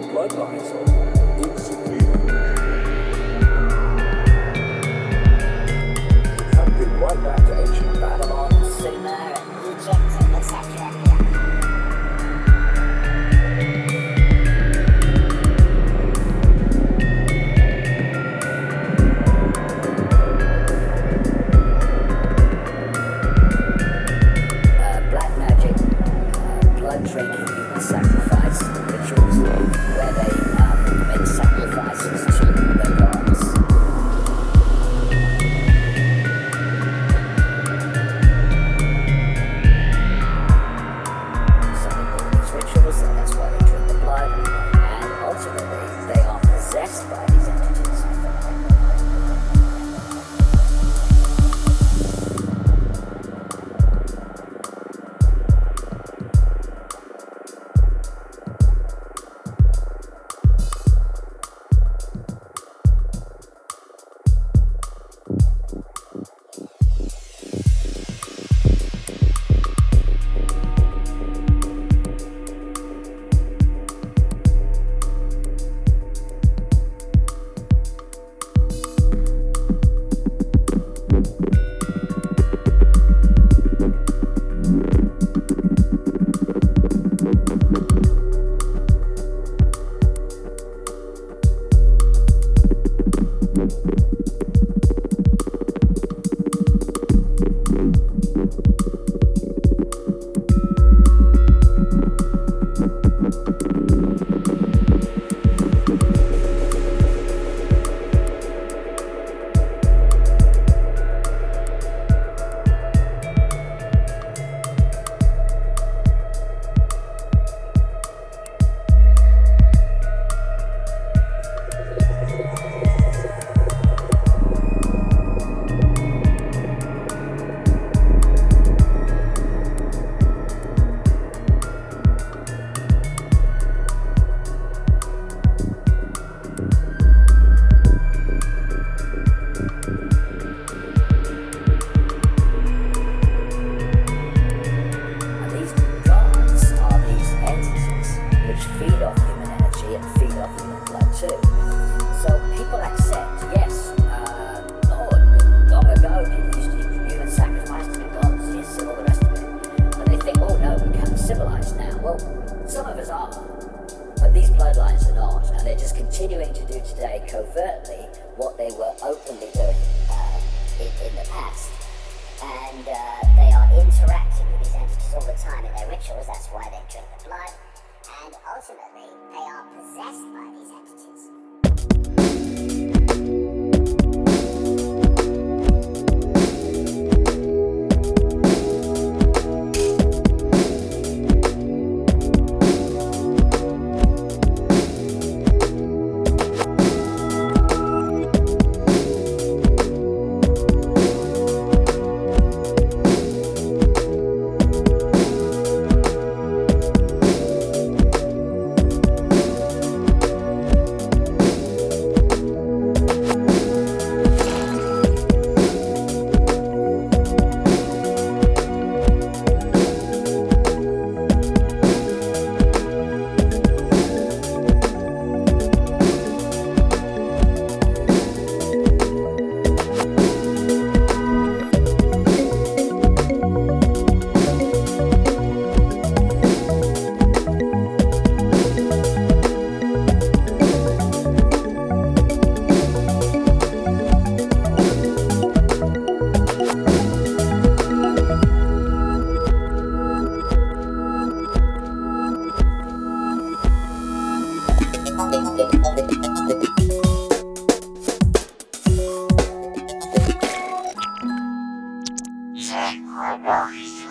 bloodlines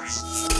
え。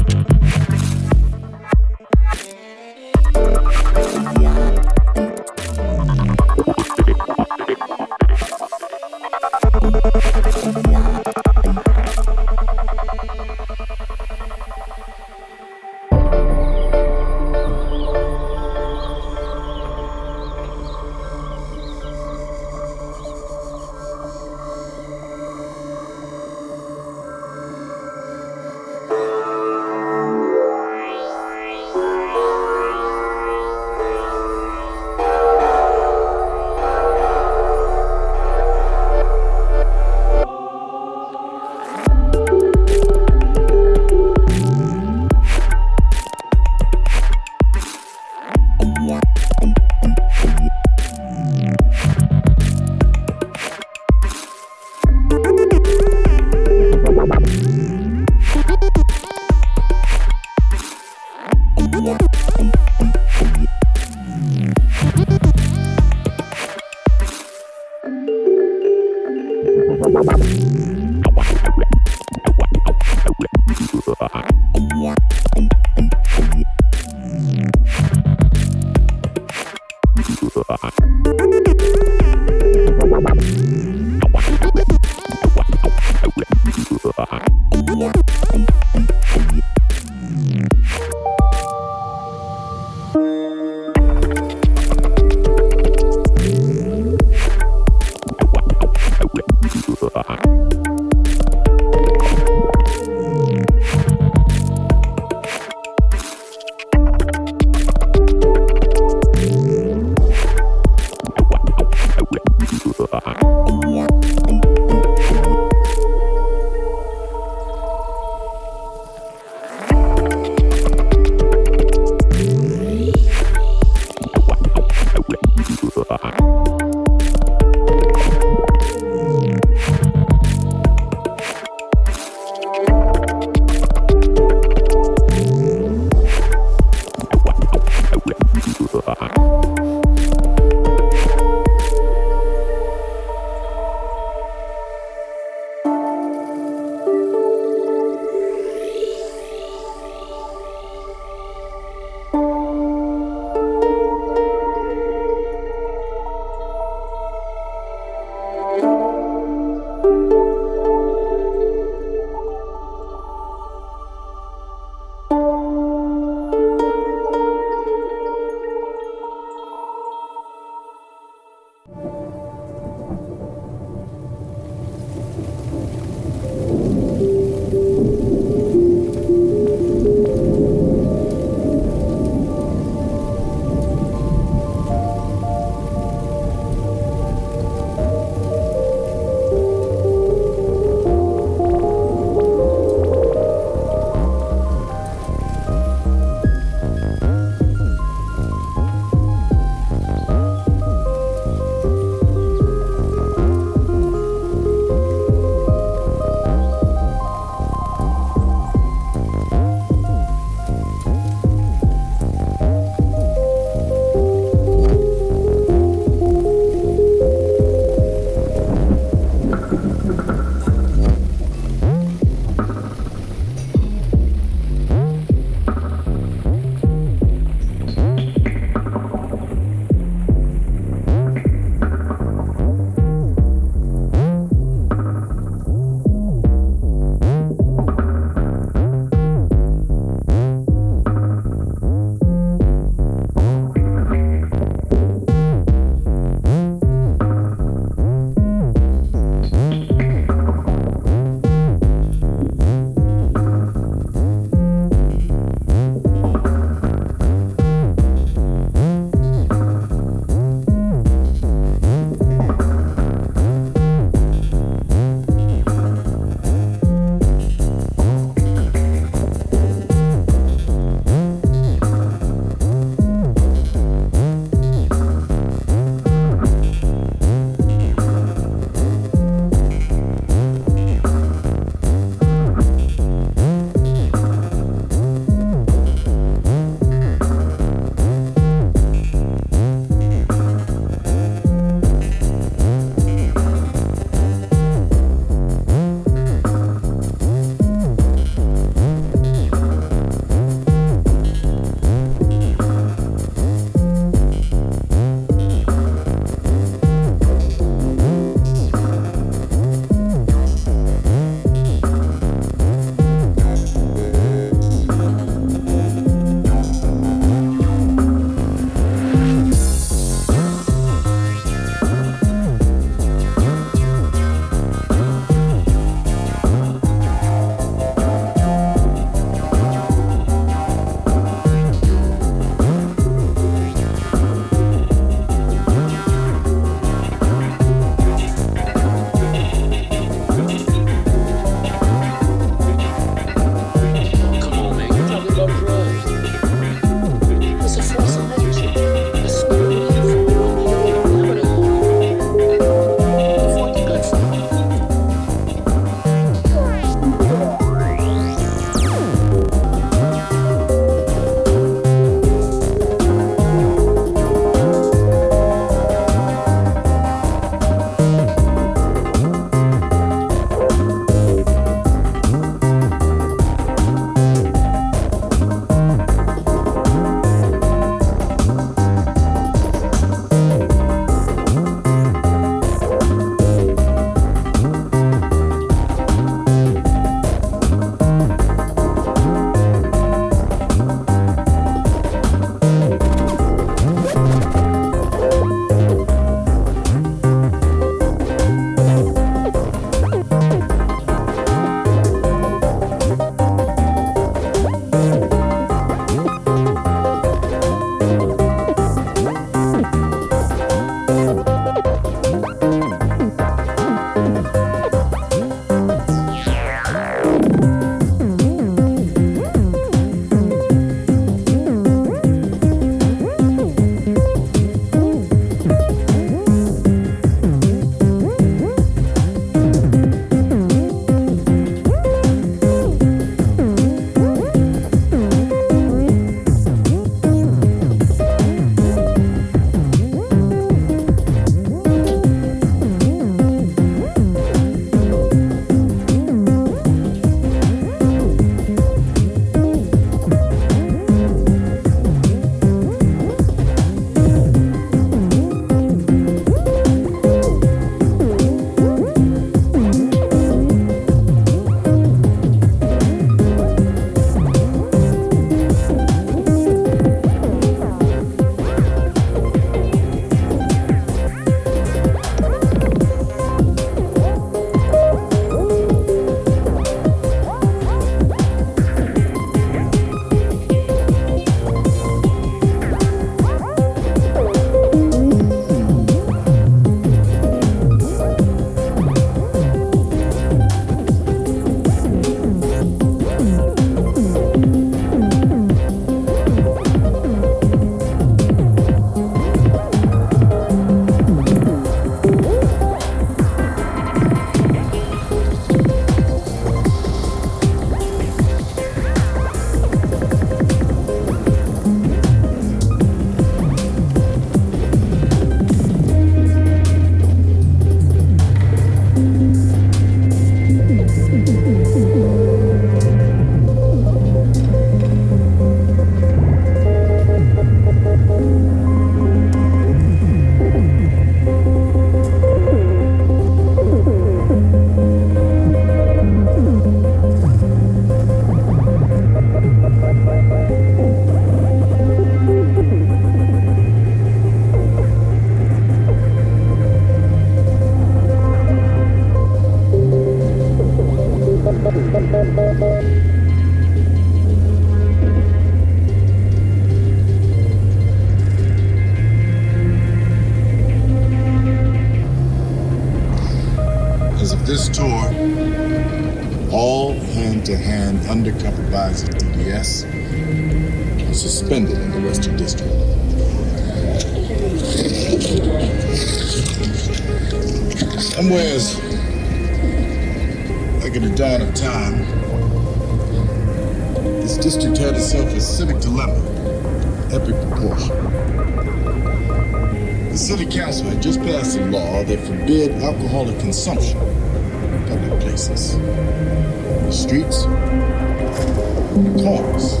Had just passed a law that forbid alcoholic consumption in public places, the streets, the corners.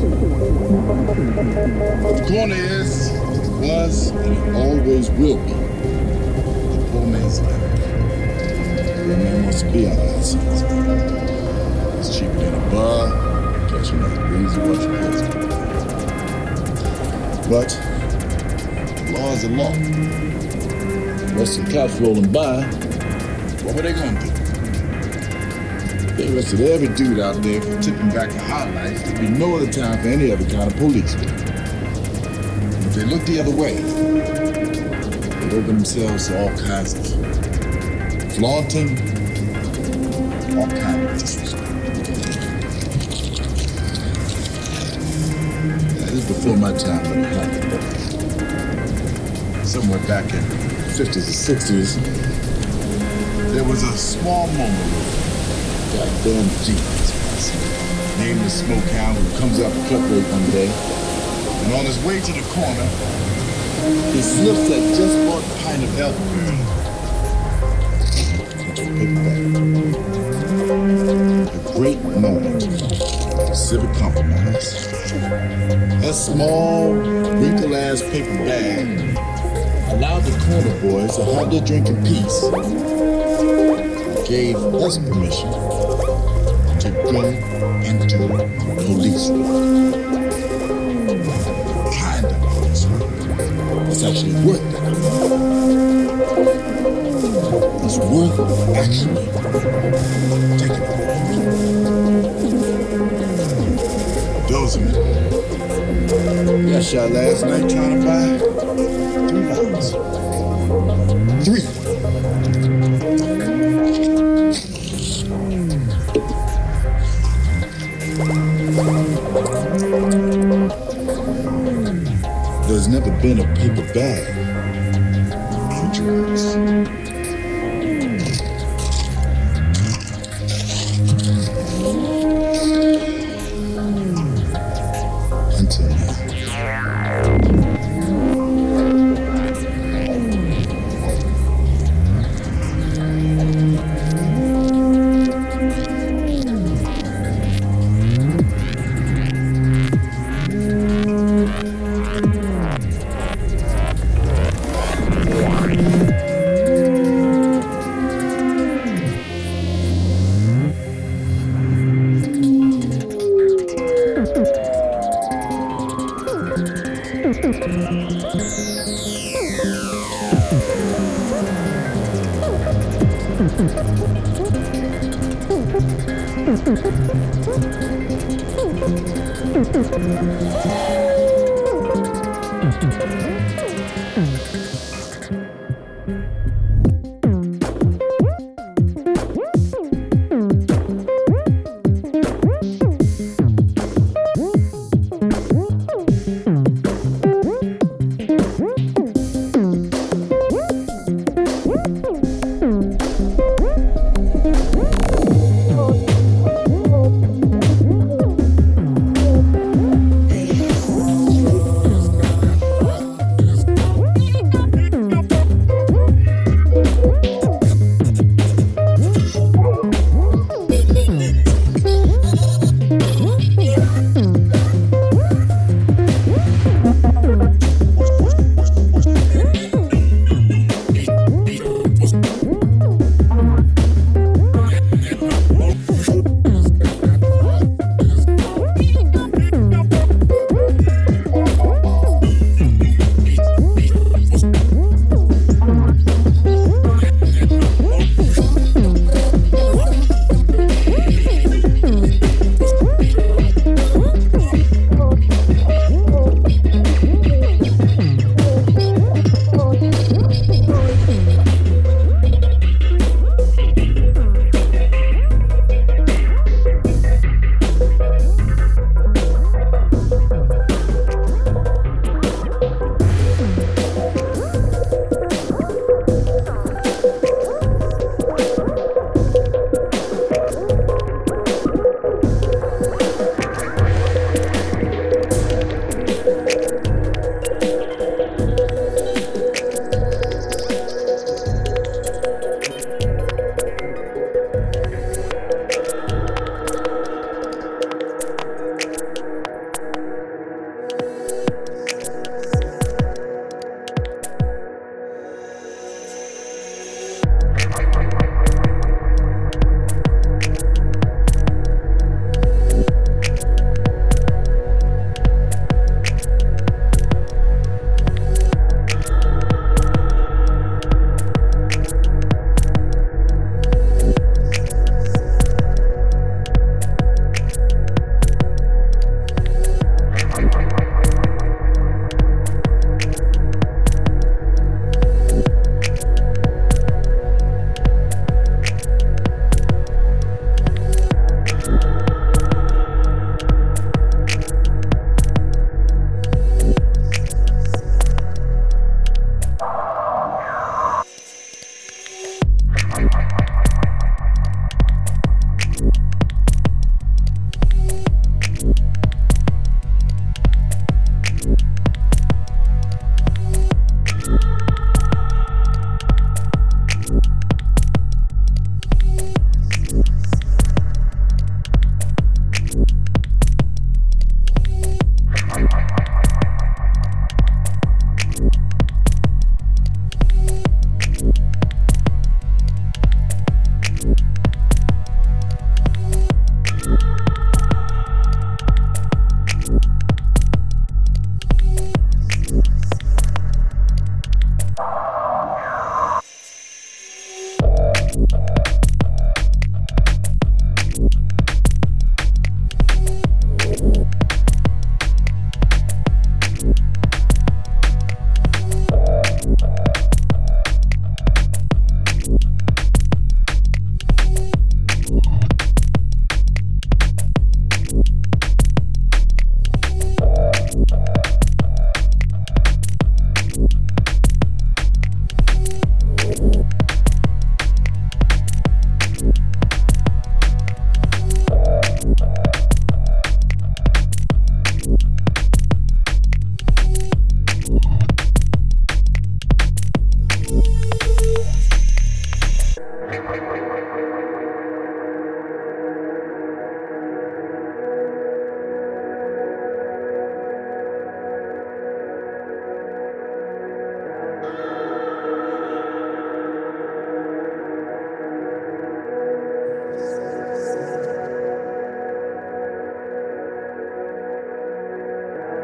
The corner is, was, and it always will be the poor man's life. Where man wants to be on the outside. It's cheaper than a bar, catching that breezy watching clothes. But law is a law. Western cops rolling by, what were they gonna do? They arrested every dude out there for tipping back to high life. There'd be no other time for any other kind of police. If they looked the other way, they'd open themselves to all kinds of flaunting, all kinds of disrespect. That is before my time in the Hollywood. Somewhere back in the 50s or 60s, there was a small moment of goddamn genius. Named the smoke hound who comes out the cut rate one day. And on his way to the corner, he sniffs that just bought pint of elderberry. A great moment civic compromise. That small, wrinkled ass paper bag allowed the corner boys to have their drink in peace. Gave us permission to go into the police. Kind of police work. It's actually worth that. It's worth actually taking in. Dozerman. Got shot last night trying to buy three rounds. Three. There's never been a paper bag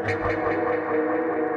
Wait, wait.